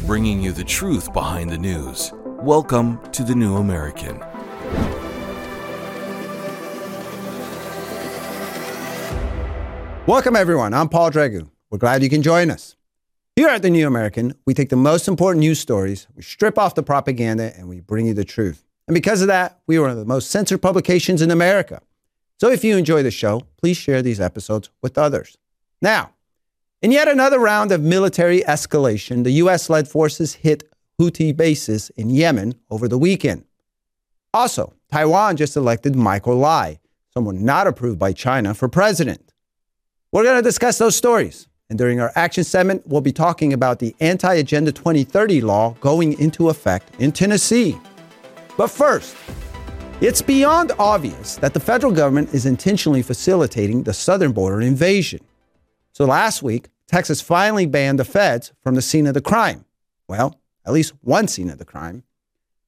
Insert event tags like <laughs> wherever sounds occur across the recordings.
bringing you the truth behind the news. Welcome to The New American. Welcome, everyone. I'm Paul Dragu. We're glad you can join us. Here at The New American, we take the most important news stories, we strip off the propaganda, and we bring you the truth. And because of that, we are one of the most censored publications in America. So if you enjoy the show, please share these episodes with others. Now, in yet another round of military escalation, the U.S. led forces hit Houthi bases in Yemen over the weekend. Also, Taiwan just elected Michael Lai, someone not approved by China, for president. We're going to discuss those stories. And during our action segment, we'll be talking about the Anti Agenda 2030 law going into effect in Tennessee. But first, it's beyond obvious that the federal government is intentionally facilitating the southern border invasion. So last week, Texas finally banned the feds from the scene of the crime. Well, at least one scene of the crime.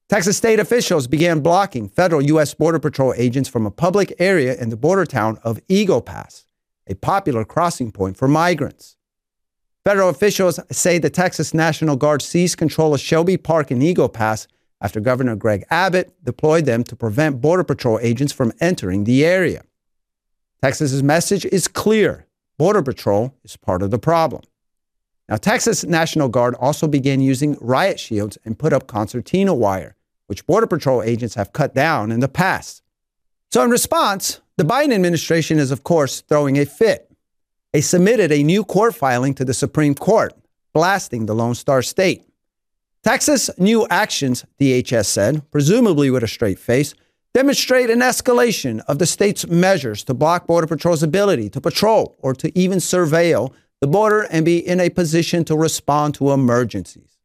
Texas state officials began blocking federal U.S. Border Patrol agents from a public area in the border town of Eagle Pass, a popular crossing point for migrants. Federal officials say the Texas National Guard seized control of Shelby Park in Eagle Pass after Governor Greg Abbott deployed them to prevent Border Patrol agents from entering the area. Texas's message is clear Border Patrol is part of the problem. Now, Texas National Guard also began using riot shields and put up concertina wire, which Border Patrol agents have cut down in the past. So, in response, the Biden administration is, of course, throwing a fit. They submitted a new court filing to the Supreme Court, blasting the Lone Star State. Texas' new actions, DHS said, presumably with a straight face, demonstrate an escalation of the state's measures to block Border Patrol's ability to patrol or to even surveil the border and be in a position to respond to emergencies.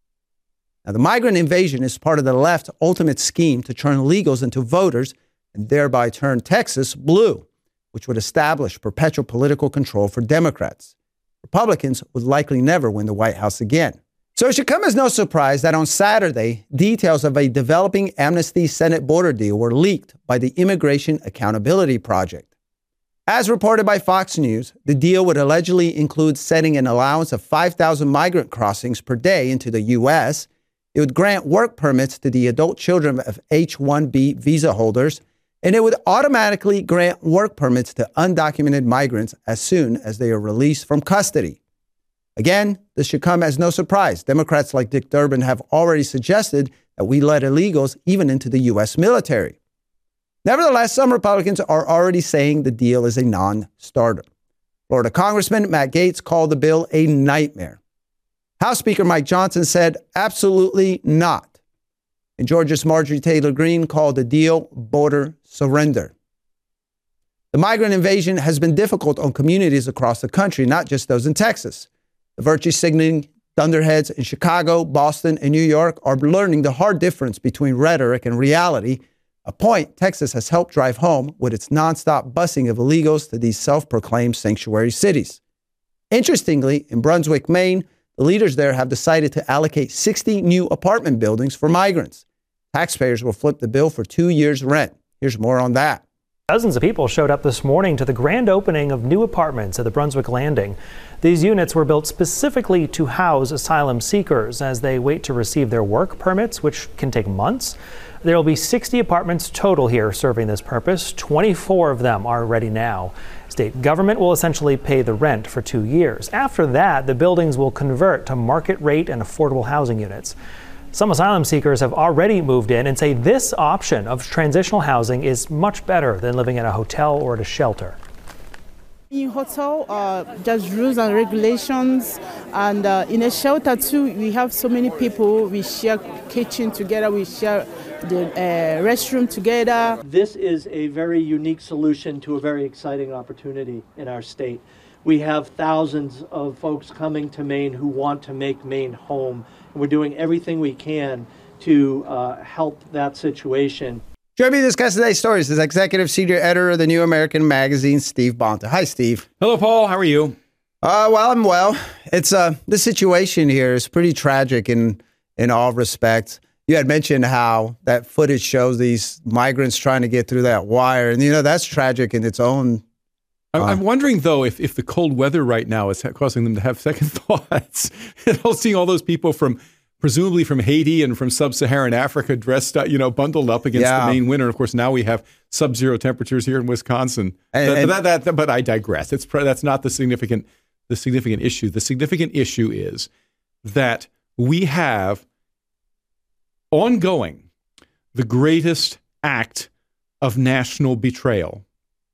Now, the migrant invasion is part of the left's ultimate scheme to turn illegals into voters and thereby turn Texas blue, which would establish perpetual political control for Democrats. Republicans would likely never win the White House again. So it should come as no surprise that on Saturday, details of a developing amnesty Senate border deal were leaked by the Immigration Accountability Project. As reported by Fox News, the deal would allegedly include setting an allowance of 5,000 migrant crossings per day into the U.S. It would grant work permits to the adult children of H 1B visa holders, and it would automatically grant work permits to undocumented migrants as soon as they are released from custody. Again, this should come as no surprise. Democrats like Dick Durbin have already suggested that we let illegals even into the U.S. military. Nevertheless, some Republicans are already saying the deal is a non starter. Florida Congressman Matt Gaetz called the bill a nightmare. House Speaker Mike Johnson said, absolutely not. And Georgia's Marjorie Taylor Greene called the deal border surrender. The migrant invasion has been difficult on communities across the country, not just those in Texas. The virtue signaling thunderheads in Chicago, Boston, and New York are learning the hard difference between rhetoric and reality, a point Texas has helped drive home with its nonstop busing of illegals to these self proclaimed sanctuary cities. Interestingly, in Brunswick, Maine, the leaders there have decided to allocate 60 new apartment buildings for migrants. Taxpayers will flip the bill for two years' rent. Here's more on that. Dozens of people showed up this morning to the grand opening of new apartments at the Brunswick Landing. These units were built specifically to house asylum seekers as they wait to receive their work permits, which can take months. There will be 60 apartments total here serving this purpose. 24 of them are ready now. State government will essentially pay the rent for two years. After that, the buildings will convert to market rate and affordable housing units. Some asylum seekers have already moved in and say this option of transitional housing is much better than living in a hotel or at a shelter. In hotel, uh, there's rules and regulations, and uh, in a shelter too, we have so many people. We share kitchen together, we share the uh, restroom together. This is a very unique solution to a very exciting opportunity in our state. We have thousands of folks coming to Maine who want to make Maine home. And we're doing everything we can to uh, help that situation. Joining me to discuss today's stories is Executive Senior Editor of the New American Magazine, Steve Bonta. Hi, Steve. Hello, Paul. How are you? Uh, well, I'm well. It's uh, the situation here is pretty tragic in in all respects. You had mentioned how that footage shows these migrants trying to get through that wire, and you know that's tragic in its own I'm wondering though if, if the cold weather right now is causing them to have <laughs> second thoughts. <laughs> seeing all those people from presumably from Haiti and from sub-Saharan Africa, dressed, up, you know, bundled up against Yeah. the Maine winter. Of course, now we have sub-zero temperatures here in Wisconsin. And- But- and- but that, that, but I digress. It's that's not the significant the significant issue. The significant issue is that we have ongoing the greatest act of national betrayal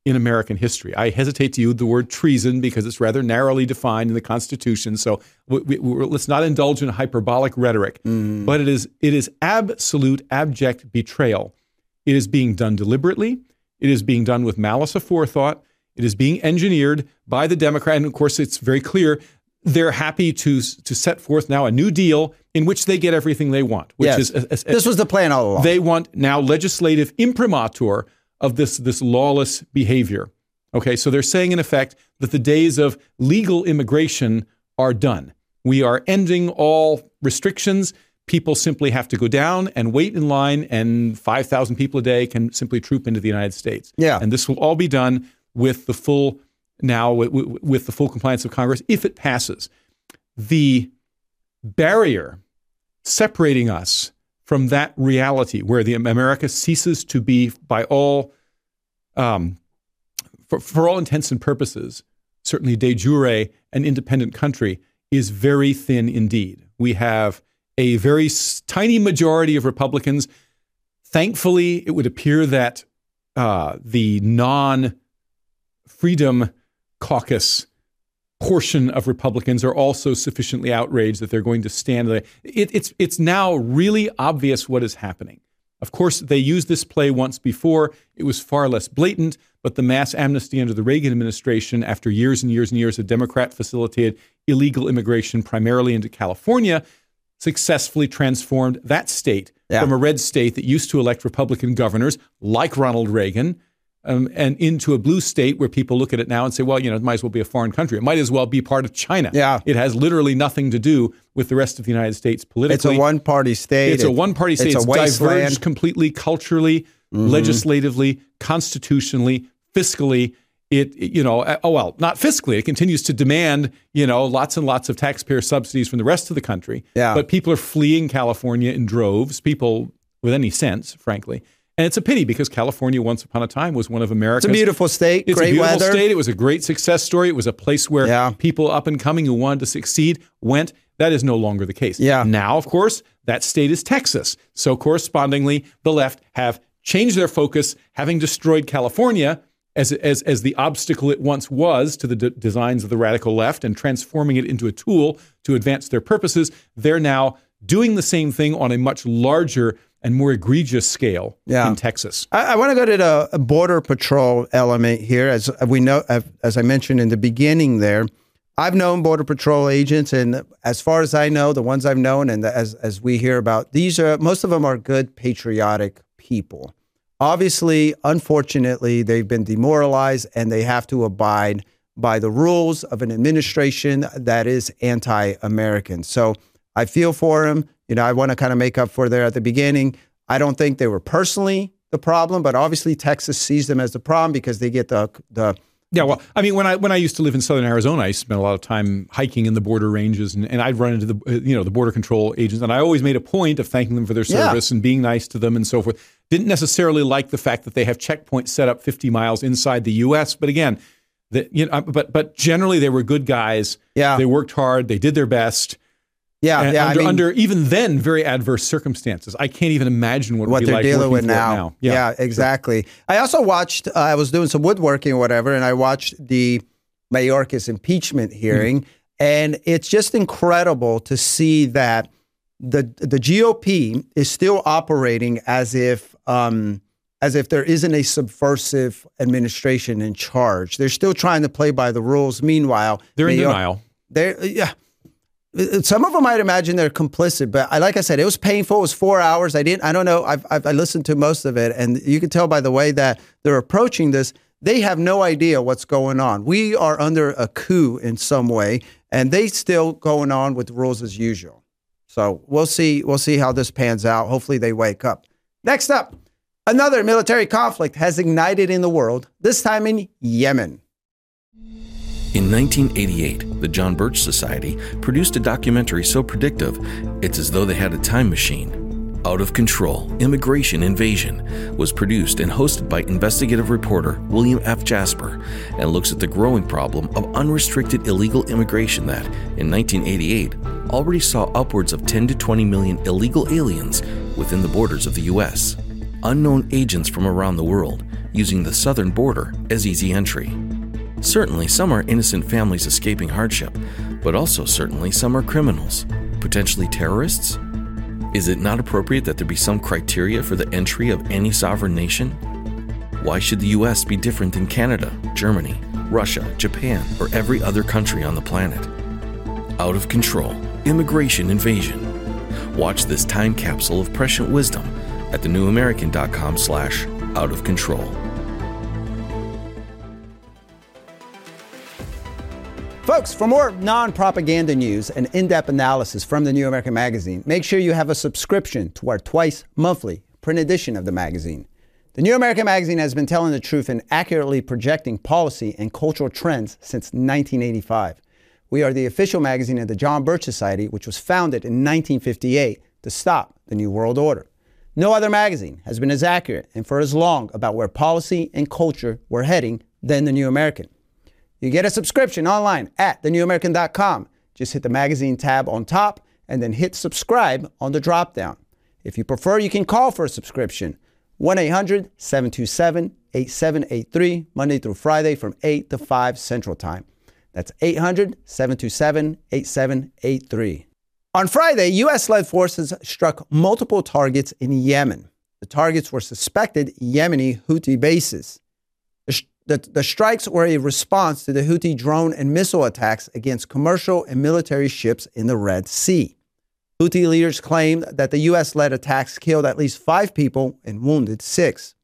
in American history. I hesitate to use the word treason because it's rather narrowly defined in the Constitution. So we, we, let's not indulge in hyperbolic rhetoric. Mm. But it is it is absolute abject betrayal. It is being done deliberately. It is being done with malice aforethought. It is being engineered by the Democrat. And of course, it's very clear they're happy to to set forth now a new deal in which they get everything they want, which Yes. is a- a- this was the plan all along. they want now legislative imprimatur of this this lawless behavior. Okay, so they're saying in effect that the days of legal immigration are done. We are ending all restrictions. People simply have to go down and wait in line, and 5,000 people a day can simply troop into the United States. Yeah. And this will all be done with the full, now with, with the full compliance of Congress if it passes. The barrier separating us from that reality where the America ceases to be by all um, for, for all intents and purposes, certainly de jure an independent country is very thin indeed. We have a very tiny majority of Republicans. Thankfully, it would appear that uh, the non freedom caucus portion of Republicans are also sufficiently outraged that they're going to stand. It, it's it's now really obvious what is happening. Of course, they used this play once before. It was far less blatant, but the mass amnesty under the Reagan administration, after years and years and years of Democrat facilitated illegal immigration, primarily into California, successfully transformed that state Yeah. from a red state that used to elect Republican governors like Ronald Reagan um, and into a blue state where people look at it now and say, well, you know, it might as well be a foreign country. It might as well be part of China. Yeah. It has literally nothing to do with the rest of the United States politically. it's a one party state. It's a one party state. It's It's, a wasteland. diverged completely culturally, legislatively, constitutionally, fiscally. It, you know, oh well, not fiscally. It continues to demand, you know, lots and lots of taxpayer subsidies from the rest of the country. Yeah. But people are fleeing California in droves. People with any sense, frankly. And it's a pity because California, once upon a time, was one of America's It's a beautiful state. it's great a beautiful weather. state. It was a great success story. It was a place where Yeah. people up and coming who wanted to succeed went. That is no longer the case. Yeah. Now, of course, that state is Texas. So, correspondingly, the left have changed their focus, having destroyed California as, as, as the obstacle it once was to the d- designs of the radical left and transforming it into a tool to advance their purposes. They're now doing the same thing on a much larger and more egregious scale Yeah. in Texas. I, I want to go to the uh, border patrol element here, as uh, we know, as I mentioned in the beginning. There, I've known border patrol agents, and as far as I know, the ones I've known, and as as we hear about, these are most of them are good, patriotic people. Obviously, unfortunately, they've been demoralized, and they have to abide by the rules of an administration that is anti-American. So I feel for them. You know, I want to kind of make up for there at the beginning. I don't think they were personally the problem, but obviously Texas sees them as the problem because they get the the Yeah, well, I mean, when I when I used to live in southern Arizona, I spent a lot of time hiking in the border ranges, and, and I'd run into the you know the border control agents, and I always made a point of thanking them for their Yeah. service and being nice to them and so forth. Didn't necessarily like the fact that they have checkpoints set up 50 miles inside the U.S., but again, that you know, but but generally they were good guys. Yeah. they worked hard, they did their best. Yeah and yeah under, I mean, under even then very adverse circumstances. I can't even imagine what, what be they're like dealing with it now. Yeah, exactly. I also watched. Uh, I was doing some woodworking or whatever, and I watched the Mayorkas impeachment hearing, and it's just incredible to see that the the GOP is still operating as if. Um, as if there isn't a subversive administration in charge. They're still trying to play by the rules. Meanwhile, They're in Mayor- denial. They're yeah. Some of them might imagine they're complicit, but I, like I said, it was painful. It was four hours. I didn't. I don't know. I've, I've I listened to most of it, and you can tell by the way that they're approaching this. They have no idea what's going on. We are under a coup in some way, and they still going on with rules as usual. So we'll see. We'll see how this pans out. Hopefully, they wake up. Next up, another military conflict has ignited in the world. This time in Yemen. In 1988, the John Birch Society produced a documentary so predictive, it's as though they had a time machine. Out of Control Immigration Invasion was produced and hosted by investigative reporter William F. Jasper and looks at the growing problem of unrestricted illegal immigration that, in 1988, already saw upwards of 10 to 20 million illegal aliens within the borders of the U.S. Unknown agents from around the world using the southern border as easy entry. Certainly, some are innocent families escaping hardship, but also certainly some are criminals, potentially terrorists is it not appropriate that there be some criteria for the entry of any sovereign nation? Why should the US be different than Canada, Germany, Russia, Japan, or every other country on the planet? Out of control, immigration invasion. Watch this time capsule of prescient wisdom at thenewamerican.com slash out of control. Folks, for more non propaganda news and in depth analysis from the New American Magazine, make sure you have a subscription to our twice monthly print edition of the magazine. The New American Magazine has been telling the truth and accurately projecting policy and cultural trends since 1985. We are the official magazine of the John Birch Society, which was founded in 1958 to stop the New World Order. No other magazine has been as accurate and for as long about where policy and culture were heading than the New American. You get a subscription online at thenewamerican.com. Just hit the magazine tab on top and then hit subscribe on the drop down. If you prefer, you can call for a subscription 1 800 727 8783, Monday through Friday from 8 to 5 Central Time. That's 800 727 8783. On Friday, U.S. led forces struck multiple targets in Yemen. The targets were suspected Yemeni Houthi bases. The, the strikes were a response to the Houthi drone and missile attacks against commercial and military ships in the Red Sea. Houthi leaders claimed that the U.S. led attacks killed at least five people and wounded six.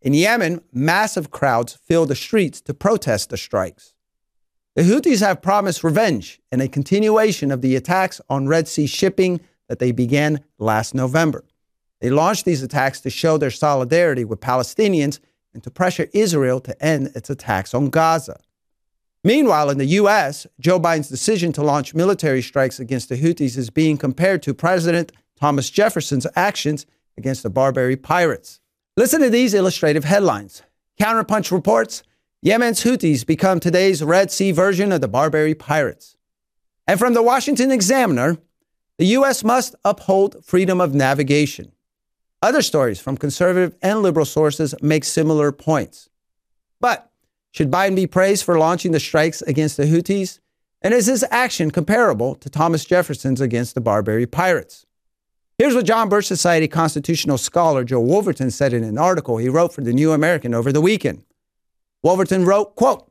In Yemen, massive crowds filled the streets to protest the strikes. The Houthis have promised revenge and a continuation of the attacks on Red Sea shipping that they began last November. They launched these attacks to show their solidarity with Palestinians and to pressure Israel to end its attacks on Gaza. Meanwhile, in the U.S., Joe Biden's decision to launch military strikes against the Houthis is being compared to President Thomas Jefferson's actions against the Barbary pirates. Listen to these illustrative headlines. Counterpunch reports Yemen's Houthis become today's Red Sea version of the Barbary pirates. And from the Washington Examiner, the U.S. must uphold freedom of navigation. Other stories from conservative and liberal sources make similar points. But should Biden be praised for launching the strikes against the Houthis? And is his action comparable to Thomas Jefferson's against the Barbary pirates? Here's what John Birch Society constitutional scholar Joe Wolverton said in an article he wrote for the New American over the weekend. Wolverton wrote, quote,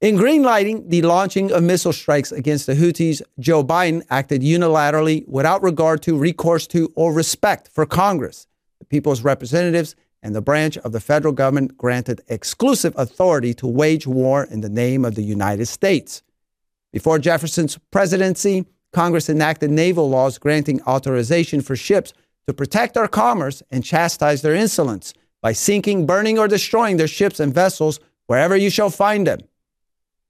in greenlighting the launching of missile strikes against the Houthis, Joe Biden acted unilaterally without regard to recourse to or respect for Congress people's representatives, and the branch of the federal government granted exclusive authority to wage war in the name of the United States. Before Jefferson's presidency, Congress enacted naval laws granting authorization for ships to protect our commerce and chastise their insolence by sinking, burning, or destroying their ships and vessels wherever you shall find them.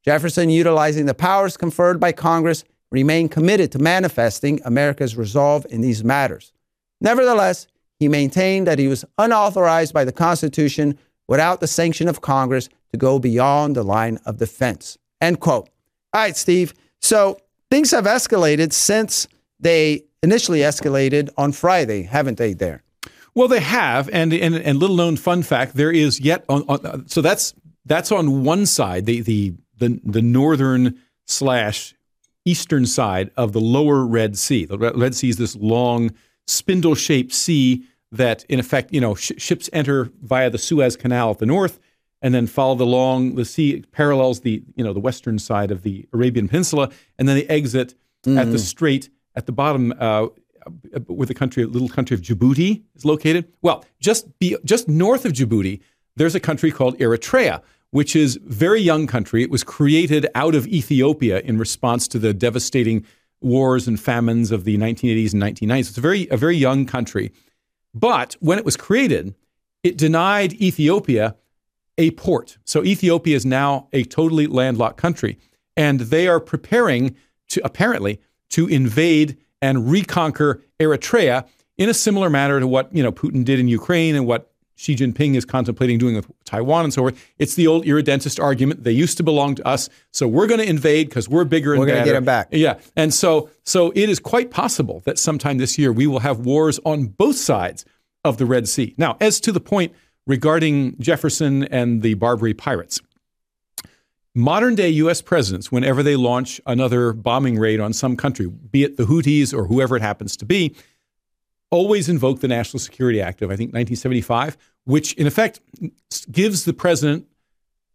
Jefferson, utilizing the powers conferred by Congress, remained committed to manifesting America's resolve in these matters. Nevertheless, he maintained that he was unauthorized by the Constitution without the sanction of Congress to go beyond the line of defense. End quote. All right, Steve. So things have escalated since they initially escalated on Friday, haven't they? There. Well, they have, and and, and little known fun fact: there is yet on, on so that's that's on one side, the the the, the northern slash eastern side of the lower Red Sea. The Red Sea is this long spindle shaped sea that in effect, you know, sh- ships enter via the Suez Canal at the north and then follow the long the sea parallels the you know the western side of the Arabian Peninsula, and then they exit mm-hmm. at the strait at the bottom uh, where the country, little country of Djibouti is located. Well, just be just north of Djibouti, there's a country called Eritrea, which is very young country. It was created out of Ethiopia in response to the devastating wars and famines of the 1980s and 1990s. It's a very a very young country. But when it was created, it denied Ethiopia a port. So Ethiopia is now a totally landlocked country. and they are preparing to apparently to invade and reconquer Eritrea in a similar manner to what you know Putin did in Ukraine and what Xi Jinping is contemplating doing with Taiwan and so forth. It's the old irredentist argument. They used to belong to us, so we're going to invade because we're bigger and We're gonna get them back. Yeah, and so so it is quite possible that sometime this year we will have wars on both sides of the Red Sea. Now, as to the point regarding Jefferson and the Barbary pirates, modern day U.S. presidents, whenever they launch another bombing raid on some country, be it the Houthis or whoever it happens to be, always invoke the National Security Act of, I think, 1975, which in effect gives the president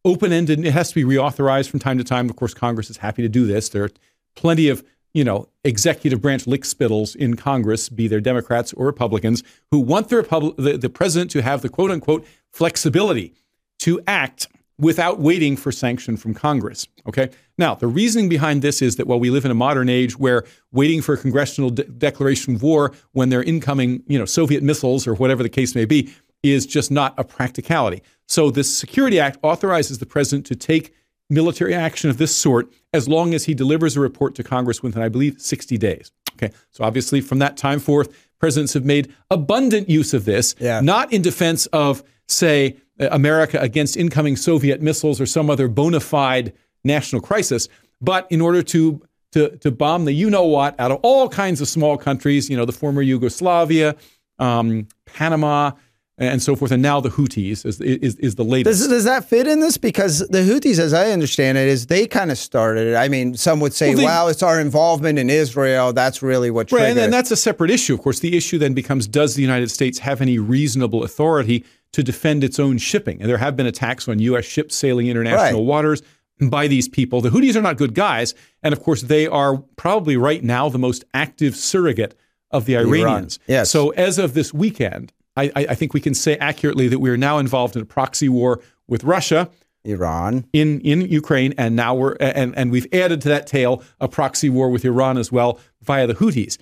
open ended. It has to be reauthorized from time to time. Of course, Congress is happy to do this. There are plenty of you know executive branch lickspittles in Congress, be they Democrats or Republicans, who want the, the, the president to have the quote unquote flexibility to act without waiting for sanction from Congress. Okay. Now, the reasoning behind this is that while we live in a modern age where waiting for a congressional de- declaration of war when they're incoming, you know, Soviet missiles or whatever the case may be, is just not a practicality. So, this Security Act authorizes the president to take military action of this sort as long as he delivers a report to Congress within, I believe, 60 days. Okay. So, obviously, from that time forth, presidents have made abundant use of this, Yeah. not in defense of, say, America against incoming Soviet missiles or some other bona fide national crisis, but in order to to, to bomb the you know what out of all kinds of small countries, you know, the former Yugoslavia, um, Panama, and so forth, and now the Houthis is, is, is the latest. Does, does that fit in this? Because the Houthis, as I understand it, is they kind of started it. I mean, some would say, Well, they- "Wow, it's our involvement in Israel. That's really what Right, triggered." and, and that's a separate issue. Of course, the issue then becomes: Does the United States have any reasonable authority to defend its own shipping? And there have been attacks on U.S. ships sailing international Right. waters by these people. The Houthis are not good guys, and of course, they are probably right now the most active surrogate of the Iranians. yes. So, as of this weekend, I, I I think we can say accurately that we are now involved in a proxy war with Russia Iran. in in Ukraine, and now we're and and we've added to that tale a proxy war with Iran as well via the Houthis.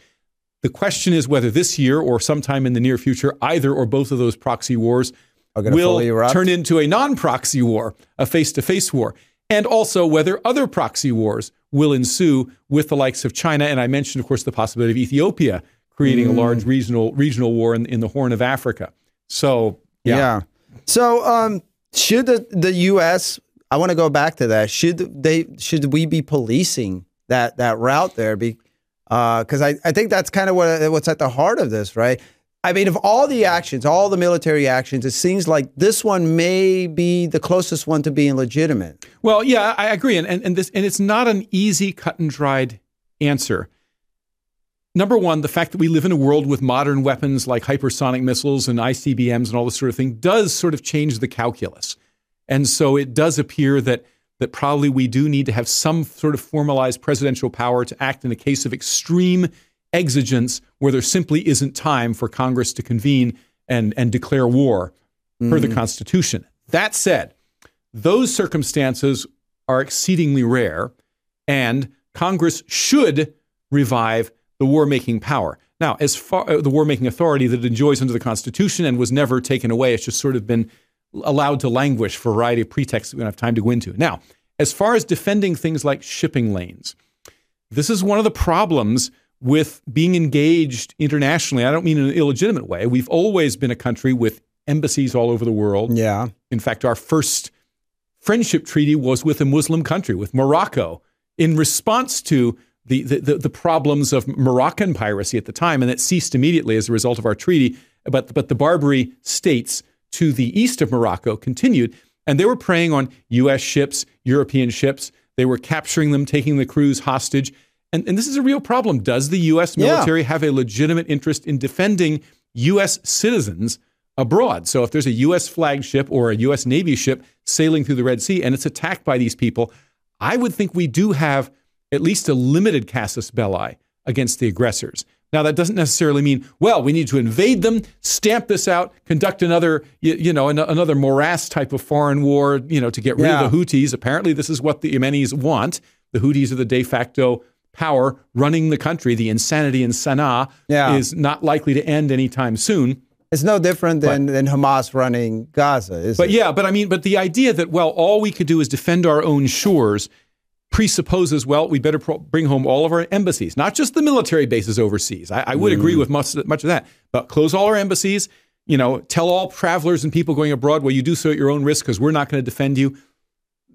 The question is whether this year or sometime in the near future, either or both of those proxy wars will turn into a non-proxy war, a face-to-face war, and also whether other proxy wars will ensue with the likes of China. And I mentioned, of course, the possibility of Ethiopia creating Mm. a large regional regional war in, in the Horn of Africa. So Yeah. yeah. So, um, should the the U.S. I want to go back to that. Should they? Should we be policing that that route there? Be Uh, because I, I think that's kind of what what's at the heart of this, right? I mean, of all the actions, all the military actions, it seems like this one may be the closest one to being legitimate. Well, yeah, I agree, and, and and this and it's not an easy cut and dried answer. Number one, the fact that we live in a world with modern weapons like hypersonic missiles and ICBMs and all this sort of thing does sort of change the calculus, and so it does appear that that probably we do need to have some sort of formalized presidential power to act in a case of extreme exigence where there simply isn't time for Congress to convene and and declare war per the Constitution. That said, those circumstances are exceedingly rare, and Congress should revive the war making power. Now, as far uh, the war making authority that it enjoys under the Constitution and was never taken away, it's just sort of been allowed to languish for a variety of pretexts that we don't have time to go into. Now, as far as defending things like shipping lanes, this is one of the problems with being engaged internationally. I don't mean in an illegitimate way. We've always been a country with embassies all over the world. Yeah. In fact, our first friendship treaty was with a Muslim country, with Morocco, in response to the, the, the, the problems of Moroccan piracy at the time, and that ceased immediately as a result of our treaty. But, but the Barbary states to the east of Morocco continued, and they were preying on U.S. ships, European ships. They were capturing them, taking the crews hostage. And, and this is a real problem. Does the U.S. Yeah. military have a legitimate interest in defending U.S. citizens abroad? So if there's a U.S. flagship or a U.S. Navy ship sailing through the Red Sea and it's attacked by these people, I would think we do have at least a limited casus belli against the aggressors. Now, that doesn't necessarily mean, well, we need to invade them, stamp this out, conduct another, you, you know, an- another morass type of foreign war, you know, to get rid Yeah. of the Houthis. Apparently, this is what the Yemenis want. The Houthis are the de facto power running the country. The insanity in Sana'a Yeah. is not likely to end anytime soon. It's no different than, than Hamas running Gaza, is But it? yeah, but I mean, but the idea that well, all we could do is defend our own shores presupposes, well, we better pro- bring home all of our embassies, not just the military bases overseas. I, I would mm. agree with much, much of that, but close all our embassies. You know, tell all travelers and people going abroad, well, you do so at your own risk because we're not going to defend you.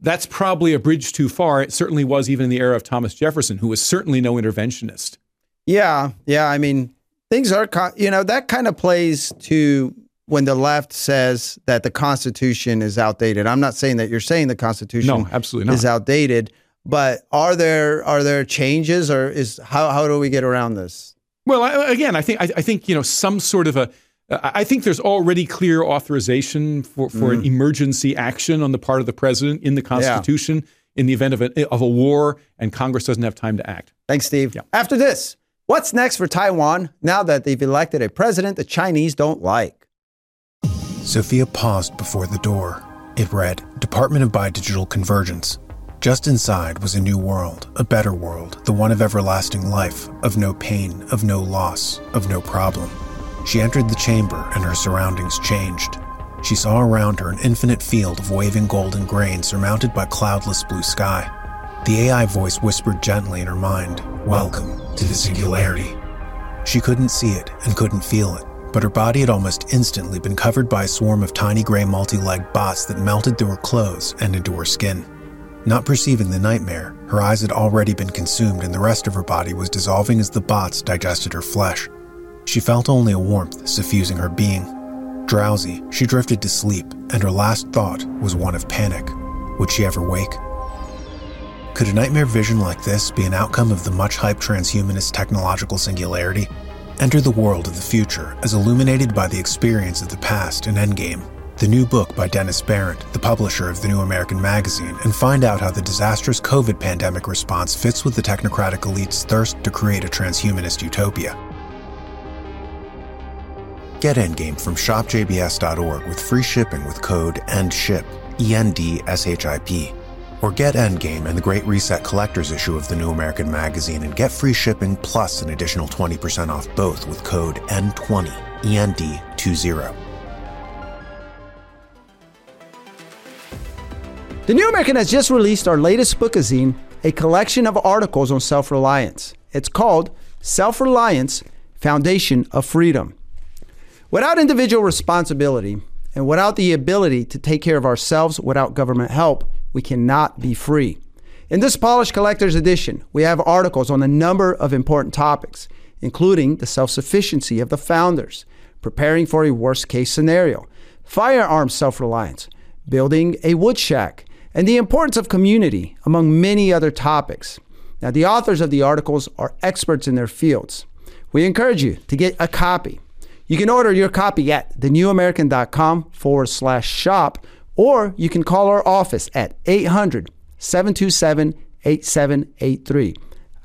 That's probably a bridge too far. It certainly was even in the era of Thomas Jefferson, who was certainly no interventionist. Yeah, yeah. I mean, things are, you know, that kind of plays to when the left says that the Constitution is outdated. I'm not saying that you're saying the Constitution no, absolutely not. is outdated, but are there are there changes, or is how how do we get around this? Well, I, again, I think I, I, think you know some sort of a. I think there's already clear authorization for, for mm. an emergency action on the part of the president in the Constitution yeah. in the event of a, of a war, and Congress doesn't have time to act. Thanks, Steve. Yeah. After this, what's next for Taiwan now that they've elected a president the Chinese don't like? Sophia paused before the door. It read Department of Biodigital Convergence. Just inside was a new world, a better world, the one of everlasting life, of no pain, of no loss, of no problem. She entered the chamber and her surroundings changed. She saw around her an infinite field of waving golden grain surmounted by cloudless blue sky. The AI voice whispered gently in her mind, Welcome to the singularity. She couldn't see it and couldn't feel it, but her body had almost instantly been covered by a swarm of tiny gray multi legged bots that melted through her clothes and into her skin. Not perceiving the nightmare, her eyes had already been consumed and the rest of her body was dissolving as the bots digested her flesh. She felt only a warmth suffusing her being. Drowsy, she drifted to sleep, and her last thought was one of panic. Would she ever wake? Could a nightmare vision like this be an outcome of the much hyped transhumanist technological singularity? Enter the world of the future as illuminated by the experience of the past in Endgame the new book by Dennis Behreandt, the publisher of the New American Magazine, and find out how the disastrous COVID pandemic response fits with the technocratic elite's thirst to create a transhumanist utopia. Get Endgame from shopjbs.org with free shipping with code ENDSHIP, E N D S H I P. Or get Endgame and the Great Reset Collector's issue of the New American Magazine and get free shipping plus an additional 20% off both with code N20, END20. The New American has just released our latest bookazine, a collection of articles on self reliance. It's called Self Reliance Foundation of Freedom. Without individual responsibility and without the ability to take care of ourselves without government help, we cannot be free. In this polished collector's edition, we have articles on a number of important topics, including the self sufficiency of the founders, preparing for a worst case scenario, firearms self reliance, building a wood shack, and the importance of community, among many other topics. Now, the authors of the articles are experts in their fields. We encourage you to get a copy. You can order your copy at thenewamerican.com forward slash shop, or you can call our office at 800 727 8783.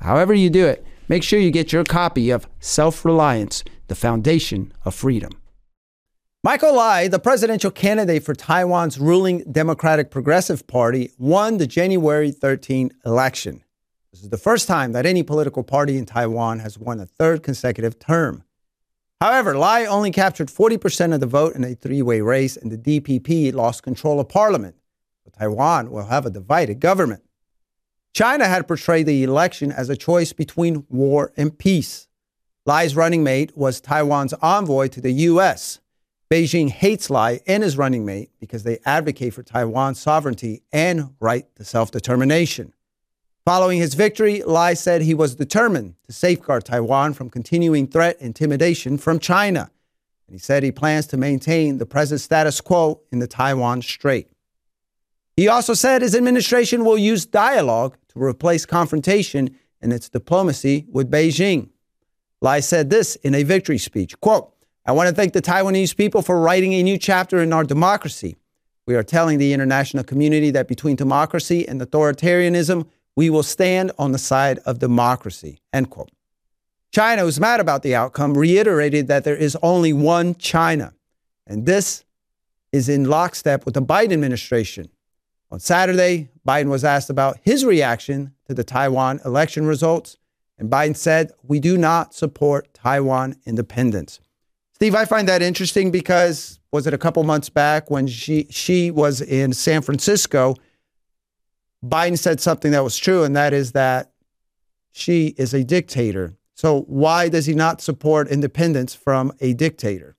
However, you do it, make sure you get your copy of Self Reliance, the Foundation of Freedom. Michael Lai, the presidential candidate for Taiwan's ruling Democratic Progressive Party, won the January 13 election. This is the first time that any political party in Taiwan has won a third consecutive term. However, Lai only captured 40% of the vote in a three way race, and the DPP lost control of parliament. So Taiwan will have a divided government. China had portrayed the election as a choice between war and peace. Lai's running mate was Taiwan's envoy to the U.S. Beijing hates Lai and his running mate because they advocate for Taiwan's sovereignty and right to self determination. Following his victory, Lai said he was determined to safeguard Taiwan from continuing threat and intimidation from China. And he said he plans to maintain the present status quo in the Taiwan Strait. He also said his administration will use dialogue to replace confrontation in its diplomacy with Beijing. Lai said this in a victory speech, quote, I want to thank the Taiwanese people for writing a new chapter in our democracy. We are telling the international community that between democracy and authoritarianism, we will stand on the side of democracy. End quote. China, who's mad about the outcome, reiterated that there is only one China. And this is in lockstep with the Biden administration. On Saturday, Biden was asked about his reaction to the Taiwan election results. And Biden said, We do not support Taiwan independence. Steve, I find that interesting because was it a couple months back when she she was in San Francisco Biden said something that was true, and that is that she is a dictator. So why does he not support independence from a dictator?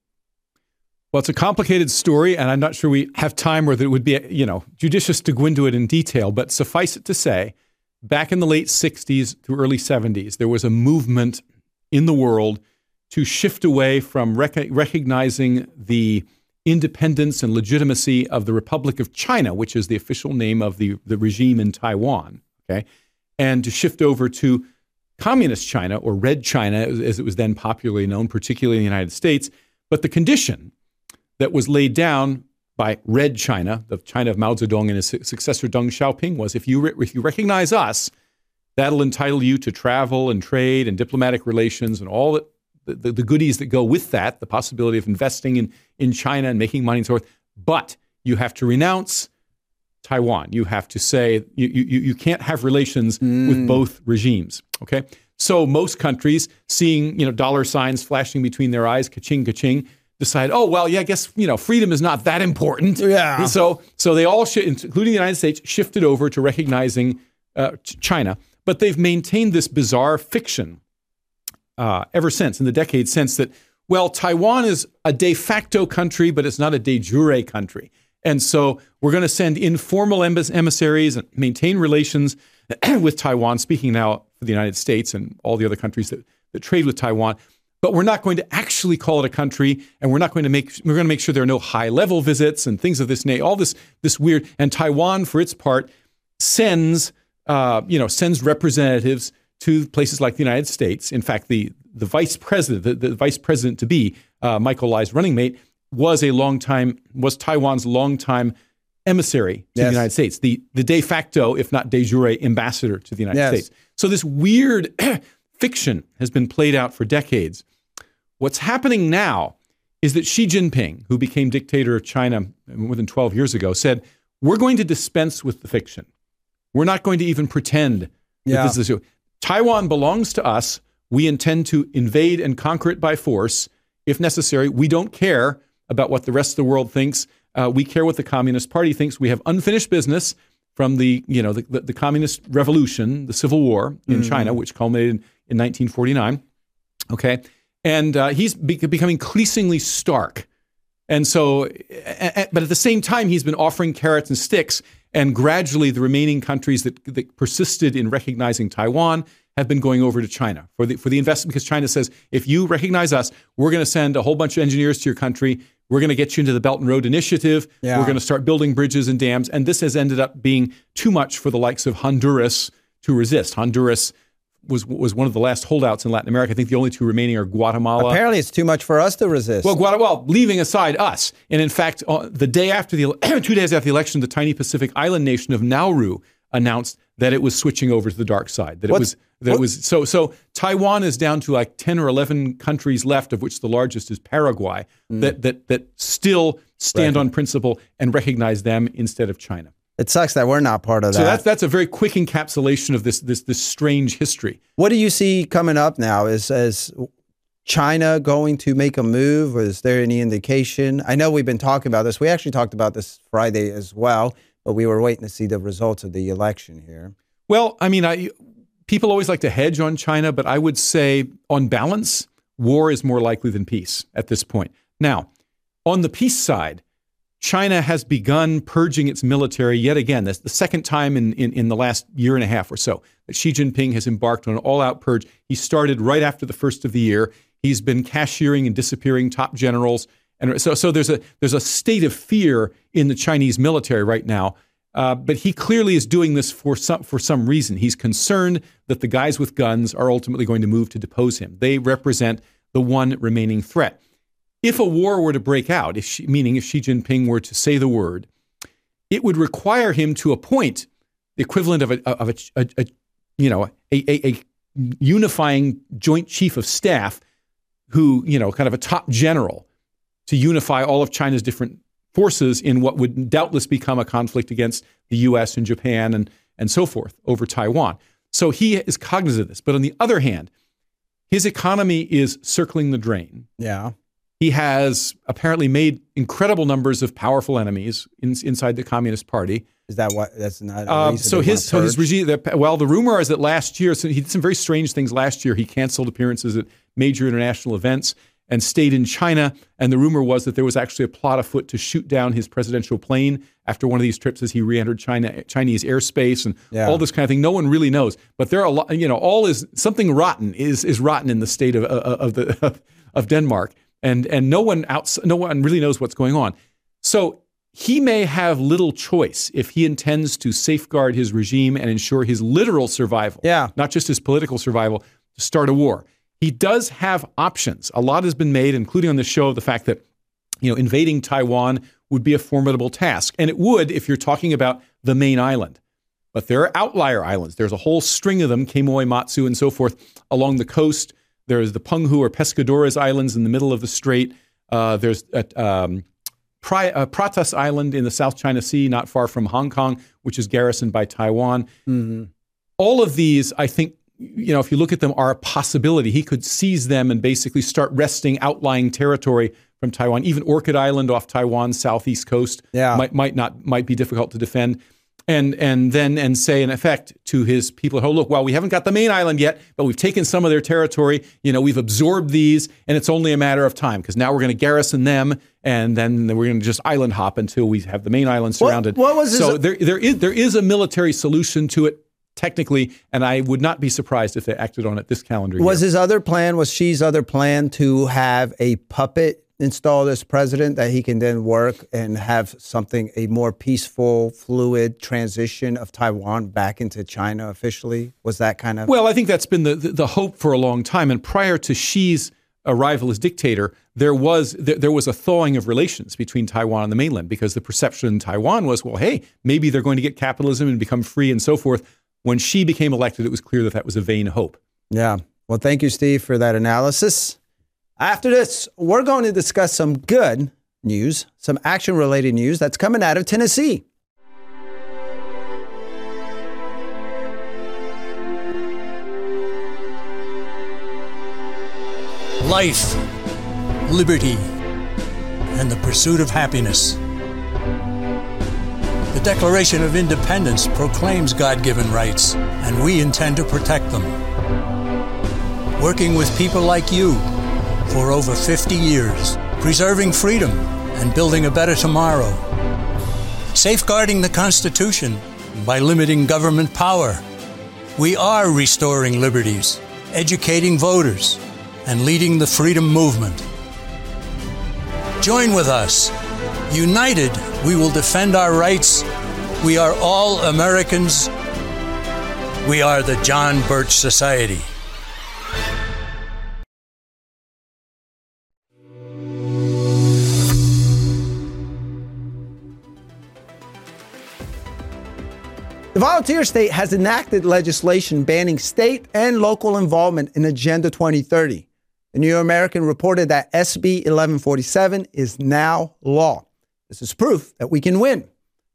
Well, it's a complicated story, and I'm not sure we have time or that it would be, you know, judicious to go into it in detail. But suffice it to say, back in the late 60s through early 70s, there was a movement in the world to shift away from rec- recognizing the independence and legitimacy of the Republic of China, which is the official name of the, the regime in Taiwan, okay, and to shift over to communist China or Red China, as it was then popularly known, particularly in the United States. But the condition that was laid down by Red China, the China of Mao Zedong and his successor Deng Xiaoping, was if you, re- if you recognize us, that'll entitle you to travel and trade and diplomatic relations and all that the, the, goodies that go with that, the possibility of investing in, in China and making money and so forth. But you have to renounce Taiwan. You have to say you, you, you can't have relations mm. with both regimes. Okay. So most countries, seeing you know dollar signs flashing between their eyes, ka-ching, ka-ching, decide, oh well, yeah, I guess you know freedom is not that important. Yeah. so so they all, sh- including the United States, shifted over to recognizing uh, China, but they've maintained this bizarre fiction uh, ever since, in the decades since, that, well, Taiwan is a de facto country, but it's not a de jure country. And so we're going to send informal emissaries and maintain relations <clears throat> with Taiwan, speaking now for the United States and all the other countries that, that trade with Taiwan. But we're not going to actually call it a country, and we're not going to make we're going to make sure there are no high level visits and things of this nature. All this this weird and Taiwan, for its part, sends uh, you know sends representatives to places like the United States. In fact, the the vice president, the, the vice president to be, uh, Michael Lai's running mate, was a long time was Taiwan's longtime emissary to yes. the United States, the the de facto, if not de jure, ambassador to the United yes. States. So this weird <clears throat> fiction has been played out for decades. What's happening now is that Xi Jinping, who became dictator of China more than 12 years ago, said, "We're going to dispense with the fiction. We're not going to even pretend yeah. that this is." Taiwan belongs to us. We intend to invade and conquer it by force if necessary. We don't care about what the rest of the world thinks. Uh, we care what the Communist Party thinks. We have unfinished business from the you know the, the, the Communist Revolution, the Civil War in mm. China, which culminated in 1949. Okay, and uh, he's be- becoming increasingly stark. And so, but at the same time, he's been offering carrots and sticks and gradually, the remaining countries that, that persisted in recognizing Taiwan have been going over to China for the for the investment because China says if you recognize us, we're going to send a whole bunch of engineers to your country. We're going to get you into the Belt and Road Initiative. Yeah. We're going to start building bridges and dams. And this has ended up being too much for the likes of Honduras to resist. Honduras was was one of the last holdouts in Latin America. I think the only two remaining are Guatemala. Apparently, it's too much for us to resist. Well, Guatemala, leaving aside us, and in fact, uh, the day after the <clears throat> two days after the election, the tiny Pacific island nation of Nauru announced that it was switching over to the dark side. That What's, it was that it was so so. Taiwan is down to like ten or eleven countries left, of which the largest is Paraguay. Mm. That that that still stand right. on principle and recognize them instead of China. It sucks that we're not part of that. So that's that's a very quick encapsulation of this this this strange history. What do you see coming up now? Is as China going to make a move? Is there any indication? I know we've been talking about this. We actually talked about this Friday as well, but we were waiting to see the results of the election here. Well, I mean, I people always like to hedge on China, but I would say on balance, war is more likely than peace at this point. Now, on the peace side, China has begun purging its military yet again. That's the second time in, in, in, the last year and a half or so that Xi Jinping has embarked on an all out purge. He started right after the first of the year. He's been cashiering and disappearing top generals. And so, so there's, a, there's a state of fear in the Chinese military right now. Uh, but he clearly is doing this for some, for some reason. He's concerned that the guys with guns are ultimately going to move to depose him. They represent the one remaining threat if a war were to break out, if she, meaning if Xi Jinping were to say the word, it would require him to appoint the equivalent of a, of a, a, a you know, a, a, unifying joint chief of staff who, you know, kind of a top general to unify all of China's different forces in what would doubtless become a conflict against the US and Japan and, and so forth over Taiwan. So he is cognizant of this. But on the other hand, his economy is circling the drain. Yeah He has apparently made incredible numbers of powerful enemies in, inside the Communist Party. Is that what? That's not. A Um, so his so his regime. Well, the rumor is that last year, so he did some very strange things last year. He canceled appearances at major international events and stayed in China. And the rumor was that there was actually a plot afoot to shoot down his presidential plane after one of these trips as he re-entered China Chinese airspace and Yeah. all this kind of thing. No one really knows, but there are a lot. You know, all is something rotten is is rotten in the state of of, of the <laughs> of Denmark, and and no one outs no one really knows what's going on. So he may have little choice if he intends to safeguard his regime and ensure his literal survival, Yeah. not just his political survival, to start a war. He does have options. A lot has been made, including on the show, of the fact that you know invading Taiwan would be a formidable task, and it would if you're talking about the main island. But there are outlier islands. There's a whole string of them, Quemoy, Matsu, and so forth, along the coast. There's the Penghu or Pescadores Islands in the middle of the strait. Uh, there's um, Pri- uh, Pratas Island in the South China Sea, not far from Hong Kong, which is garrisoned by Taiwan. All of these, I think, you know, if you look at them, are a possibility. He could seize them and basically start wresting outlying territory from Taiwan. Even Orchid Island off Taiwan's southeast coast Yeah. might might not might be difficult to defend. And and then and say in effect to his people, oh look, well we haven't got the main island yet, but we've taken some of their territory. You know, we've absorbed these, and it's only a matter of time because now we're going to garrison them, and then we're going to just island hop until we have the main island surrounded. what was his- so there there is there is a military solution to it technically, and I would not be surprised if they acted on it this calendar year. Was his other plan, was Xi's other plan to have a puppet installed this president that he can then work and have something, a more peaceful, fluid transition of Taiwan back into China officially? Was that kind of. Well, I think that's been the, the, hope for a long time. And prior to Xi's arrival as dictator, there was there, there was a thawing of relations between Taiwan and the mainland because the perception in Taiwan was, well, hey, maybe they're going to get capitalism and become free and so forth. When Xi became elected, it was clear that that was a vain hope. Yeah. Well, thank you, Steve, for that analysis. After this, we're going to discuss some good news, some action related news that's coming out of Tennessee. life, liberty, and the pursuit of happiness. The Declaration of Independence proclaims God given rights, and we intend to protect them. Working with people like you for over 50 years, preserving freedom and building a better tomorrow. Safeguarding the Constitution by limiting government power. We are restoring liberties, educating voters, and leading the freedom movement. Join with us. United, we will defend our rights. We are all Americans. We are the John Birch Society. Volunteer state has enacted legislation banning state and local involvement in Agenda 2030. The New American reported that SB 1147 is now law. This is proof that we can win.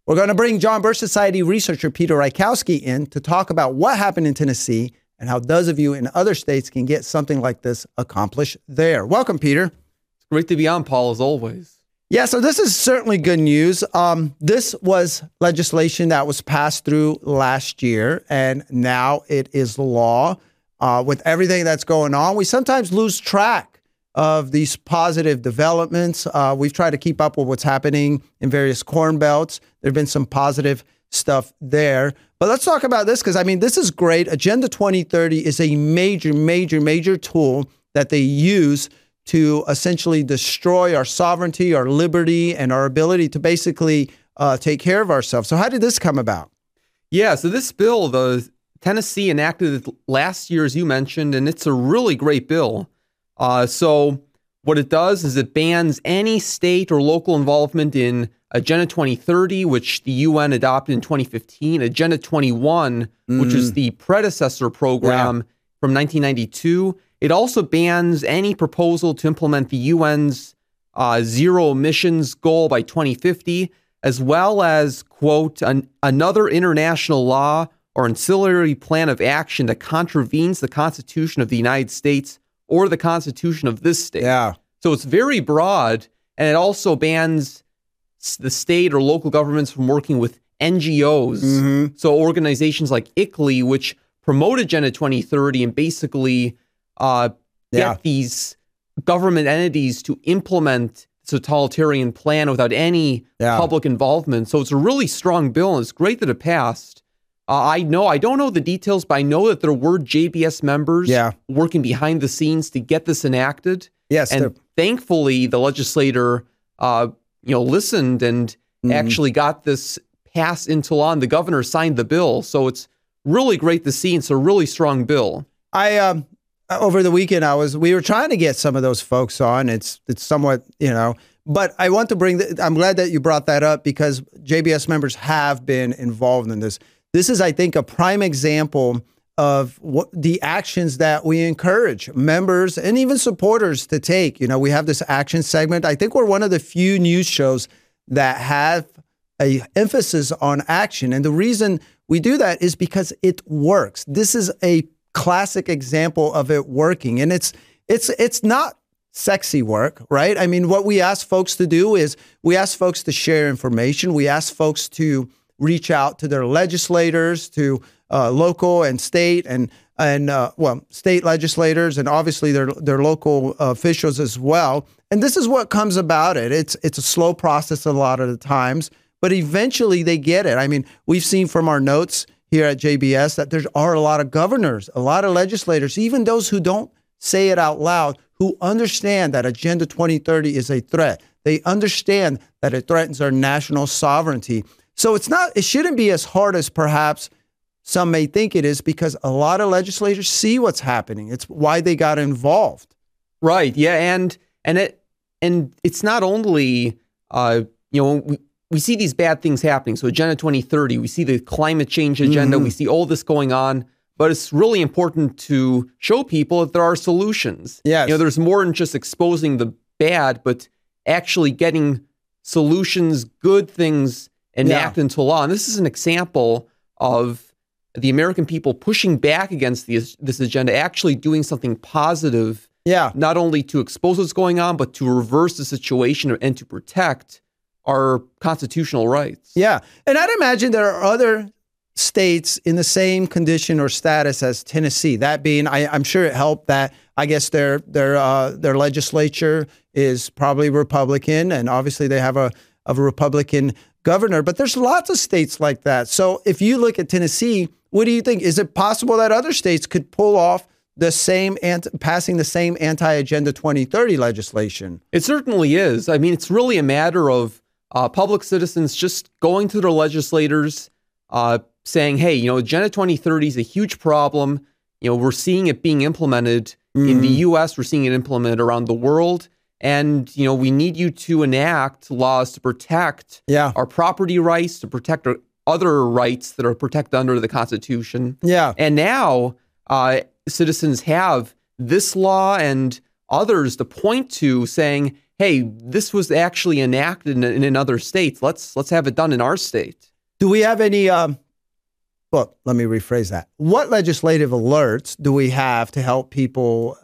We're going to bring John Birch Society researcher Peter Rykowski in to talk about what happened in Tennessee and how those of you in other states can get something like this accomplished there. Welcome, Peter. It's great to be on, Paul, as always. Yeah, so this is certainly good news. Um, this was legislation that was passed through last year, and now it is law. Uh, with everything that's going on, we sometimes lose track of these positive developments. Uh, we've tried to keep up with what's happening in various corn belts. There have been some positive stuff there. But let's talk about this because I mean, this is great. Agenda 2030 is a major, major, major tool that they use to essentially destroy our sovereignty, our liberty, and our ability to basically uh, take care of ourselves. So, how did this come about? Yeah, so this bill, the Tennessee enacted it last year, as you mentioned, and it's a really great bill. Uh, so, what it does is it bans any state or local involvement in Agenda 2030, which the UN adopted in 2015, Agenda 21, which is the predecessor program from 1992. It also bans any proposal to implement the UN's uh, zero emissions goal by 2050, as well as, quote, an, another international law or ancillary plan of action that contravenes the Constitution of the United States or the Constitution of this state. Yeah. So it's very broad, and it also bans the state or local governments from working with NGOs. Mm-hmm. So organizations like ICLEI, which promote Agenda 2030 and basically uh, get these government entities to implement this totalitarian plan without any Yeah. public involvement. So it's a really strong bill, and it's great that it passed. Uh, I know I don't know the details, but I know that there were JBS members Yeah. working behind the scenes to get this enacted. Yes, and thankfully the legislator, uh, you know, listened and Mhm. actually got this passed into law. And the governor signed the bill, so it's really great to see. It's a really strong bill. I um Uh, over the weekend I was we were trying to get some of those folks on. It's it's somewhat you know, but I want to bring. The, I'm glad that you brought that up because JBS members have been involved in this. This is, I think, a prime example of what the actions that we encourage members and even supporters to take. You know, we have this action segment. I think we're one of the few news shows that have a emphasis on action, and the reason we do that is because it works. This is a classic example of it working, and it's it's it's not sexy work, right? I mean, what we ask folks to do is we ask folks to share information. We ask folks to reach out to their legislators, to uh, local and state and and uh, well, state legislators, and obviously their their local officials as well. And this is what comes about it. It's it's a slow process a lot of the times, but eventually they get it. I mean, we've seen from our notes here at JBS that there are a lot of governors, a lot of legislators, even those who don't say it out loud, who understand that Agenda 2030 is a threat. They understand that it threatens our national sovereignty. So it's not, it shouldn't be as hard as perhaps some may think it is because a lot of legislators see what's happening. It's why they got involved. Right. Yeah. And and it and it's not only uh, you know we see these bad things happening. So Agenda 2030, we see the climate change agenda, mm-hmm. we see all this going on. But it's really important to show people that there are solutions. Yes. You know, there's more than just exposing the bad, but actually getting solutions, good things enacted into law. And this is an example of the American people pushing back against this, this agenda, actually doing something positive Yeah. not only to expose what's going on, but to reverse the situation and to protect our constitutional rights. Yeah. And I'd imagine there are other states in the same condition or status as Tennessee. That being, I, I'm sure it helped that I guess their their uh, their legislature is probably Republican, and obviously they have a of a Republican governor. But there's lots of states like that. So if you look at Tennessee, what do you think? Is it possible that other states could pull off the same anti- passing the same anti-agenda 2030 legislation? It certainly is. I mean, it's really a matter of uh, public citizens just going to their legislators, uh, saying, "Hey, you know, Agenda 2030 is a huge problem. You know, we're seeing it being implemented in the U.S. We're seeing it implemented around the world, and you know, we need you to enact laws to protect Yeah. our property rights, to protect our other rights that are protected under the Constitution." Yeah. And now uh, citizens have this law and others to point to saying, hey, this was actually enacted in, in another state. Let's let's have it done in our state. Do we have any? Um, well, let me rephrase that. What legislative alerts do we have to help people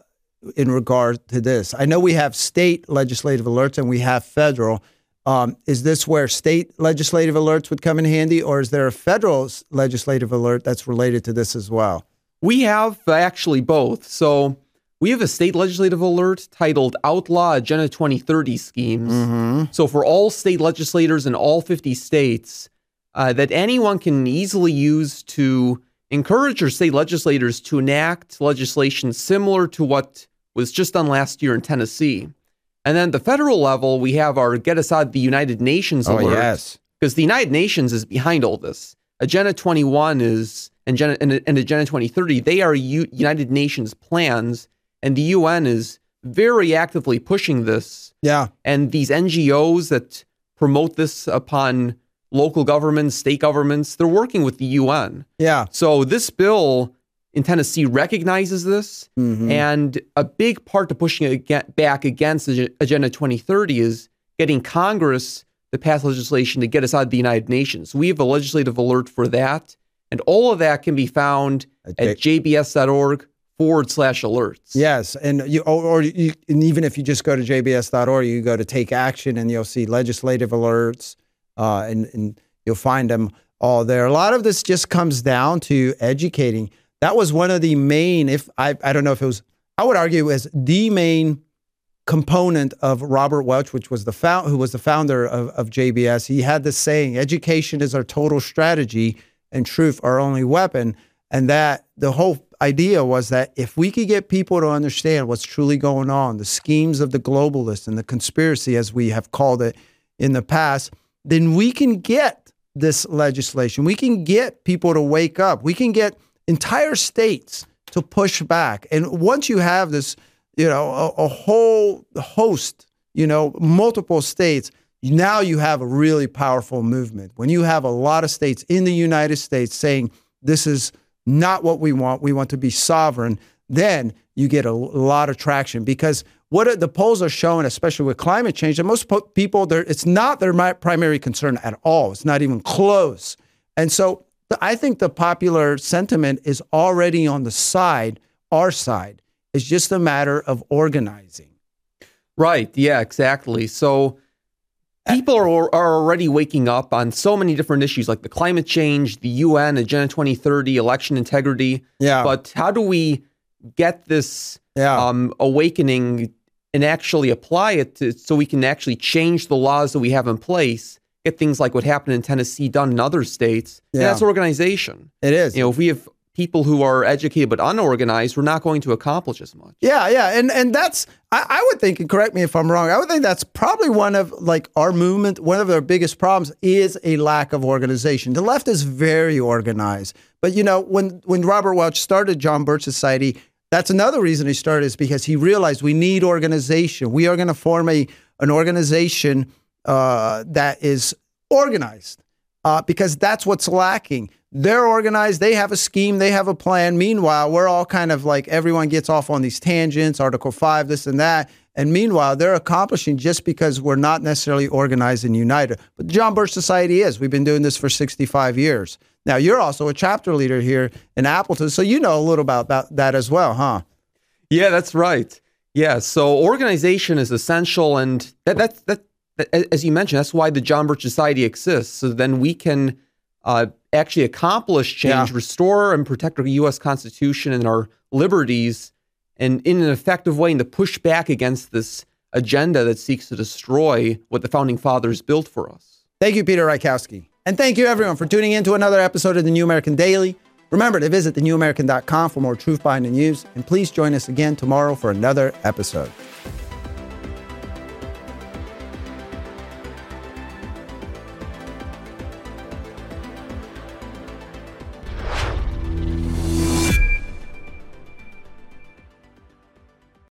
in regard to this? I know we have state legislative alerts and we have federal. Um, is this where state legislative alerts would come in handy, or is there a federal legislative alert that's related to this as well? We have actually both. So we have a state legislative alert titled Outlaw Agenda 2030 Schemes. So for all state legislators in all 50 states, uh, that anyone can easily use to encourage your state legislators to enact legislation similar to what was just done last year in Tennessee. And then the federal level, we have our Get Us Out of the United Nations alert because the United Nations is behind all this. Agenda 21 is and, Gen- and, and Agenda 2030. They are U- United Nations plans, and the UN is very actively pushing this. Yeah. And these NGOs that promote this upon local governments, state governments, they're working with the UN. Yeah. So this bill in Tennessee recognizes this, Mhm. and a big part to pushing it back against Agenda 2030 is getting Congress to pass legislation to get us out of the United Nations. We have a legislative alert for that, and all of that can be found At at jbs.org forward slash alerts. Yes, and you or, or you, and even if you just go to jbs.org, you go to take action, and you'll see legislative alerts, uh, and and you'll find them all there. A lot of this just comes down to educating. That was one of the main. If I I don't know if it was, I would argue as the main component of Robert Welch, which was the found, who was the founder of, of JBS. He had this saying, "Education is our total strategy, and truth our only weapon." And that the whole idea was that if we could get people to understand what's truly going on, the schemes of the globalists and the conspiracy, as we have called it in the past, then we can get this legislation. We can get people to wake up. We can get entire states to push back. And once you have this, you know, a, a whole host, you know, multiple states, now you have a really powerful movement. When you have a lot of states in the United States saying this is not what we want, we want to be sovereign, then you get a lot of traction because what the polls are showing, especially with climate change, that most people, it's not their primary concern at all. It's not even close. And so I think the popular sentiment is already on the side, our side. It's just a matter of organizing. Right. Yeah, exactly. So people are, are already waking up on so many different issues like the climate change, the UN, Agenda 2030, election integrity. Yeah. But how do we get this yeah. um, awakening and actually apply it to, so we can actually change the laws that we have in place, get things like what happened in Tennessee done in other states? Yeah. And that's organization. It is. You know, if we have people who are educated but unorganized, we're not going to accomplish as much. Yeah, yeah, and and that's I, I, would think, and correct me if I'm wrong. I would think that's probably one of like our movement. One of our biggest problems is a lack of organization. The left is very organized, but you know when when Robert Welch started John Birch Society. That's another reason he started is because he realized we need organization. We are going to form a an organization uh, that is organized uh, because that's what's lacking they're organized, they have a scheme, they have a plan. Meanwhile, we're all kind of like everyone gets off on these tangents, Article 5, this and that. And meanwhile, they're accomplishing just because we're not necessarily organized and united. But the John Birch Society is. We've been doing this for 65 years. Now, you're also a chapter leader here in Appleton, so you know a little about that, that as well, huh? Yeah, that's right. Yeah, so organization is essential, and that, that, that, that as you mentioned, that's why the John Birch Society exists. So then we can uh, actually accomplish change, Yeah. restore and protect our U.S. Constitution and our liberties, and in an effective way, and to push back against this agenda that seeks to destroy what the founding fathers built for us. Thank you, Peter Rykowski. And thank you, everyone, for tuning in to another episode of the New American Daily. Remember to visit thenewamerican.com for more truth behind the news. And please join us again tomorrow for another episode.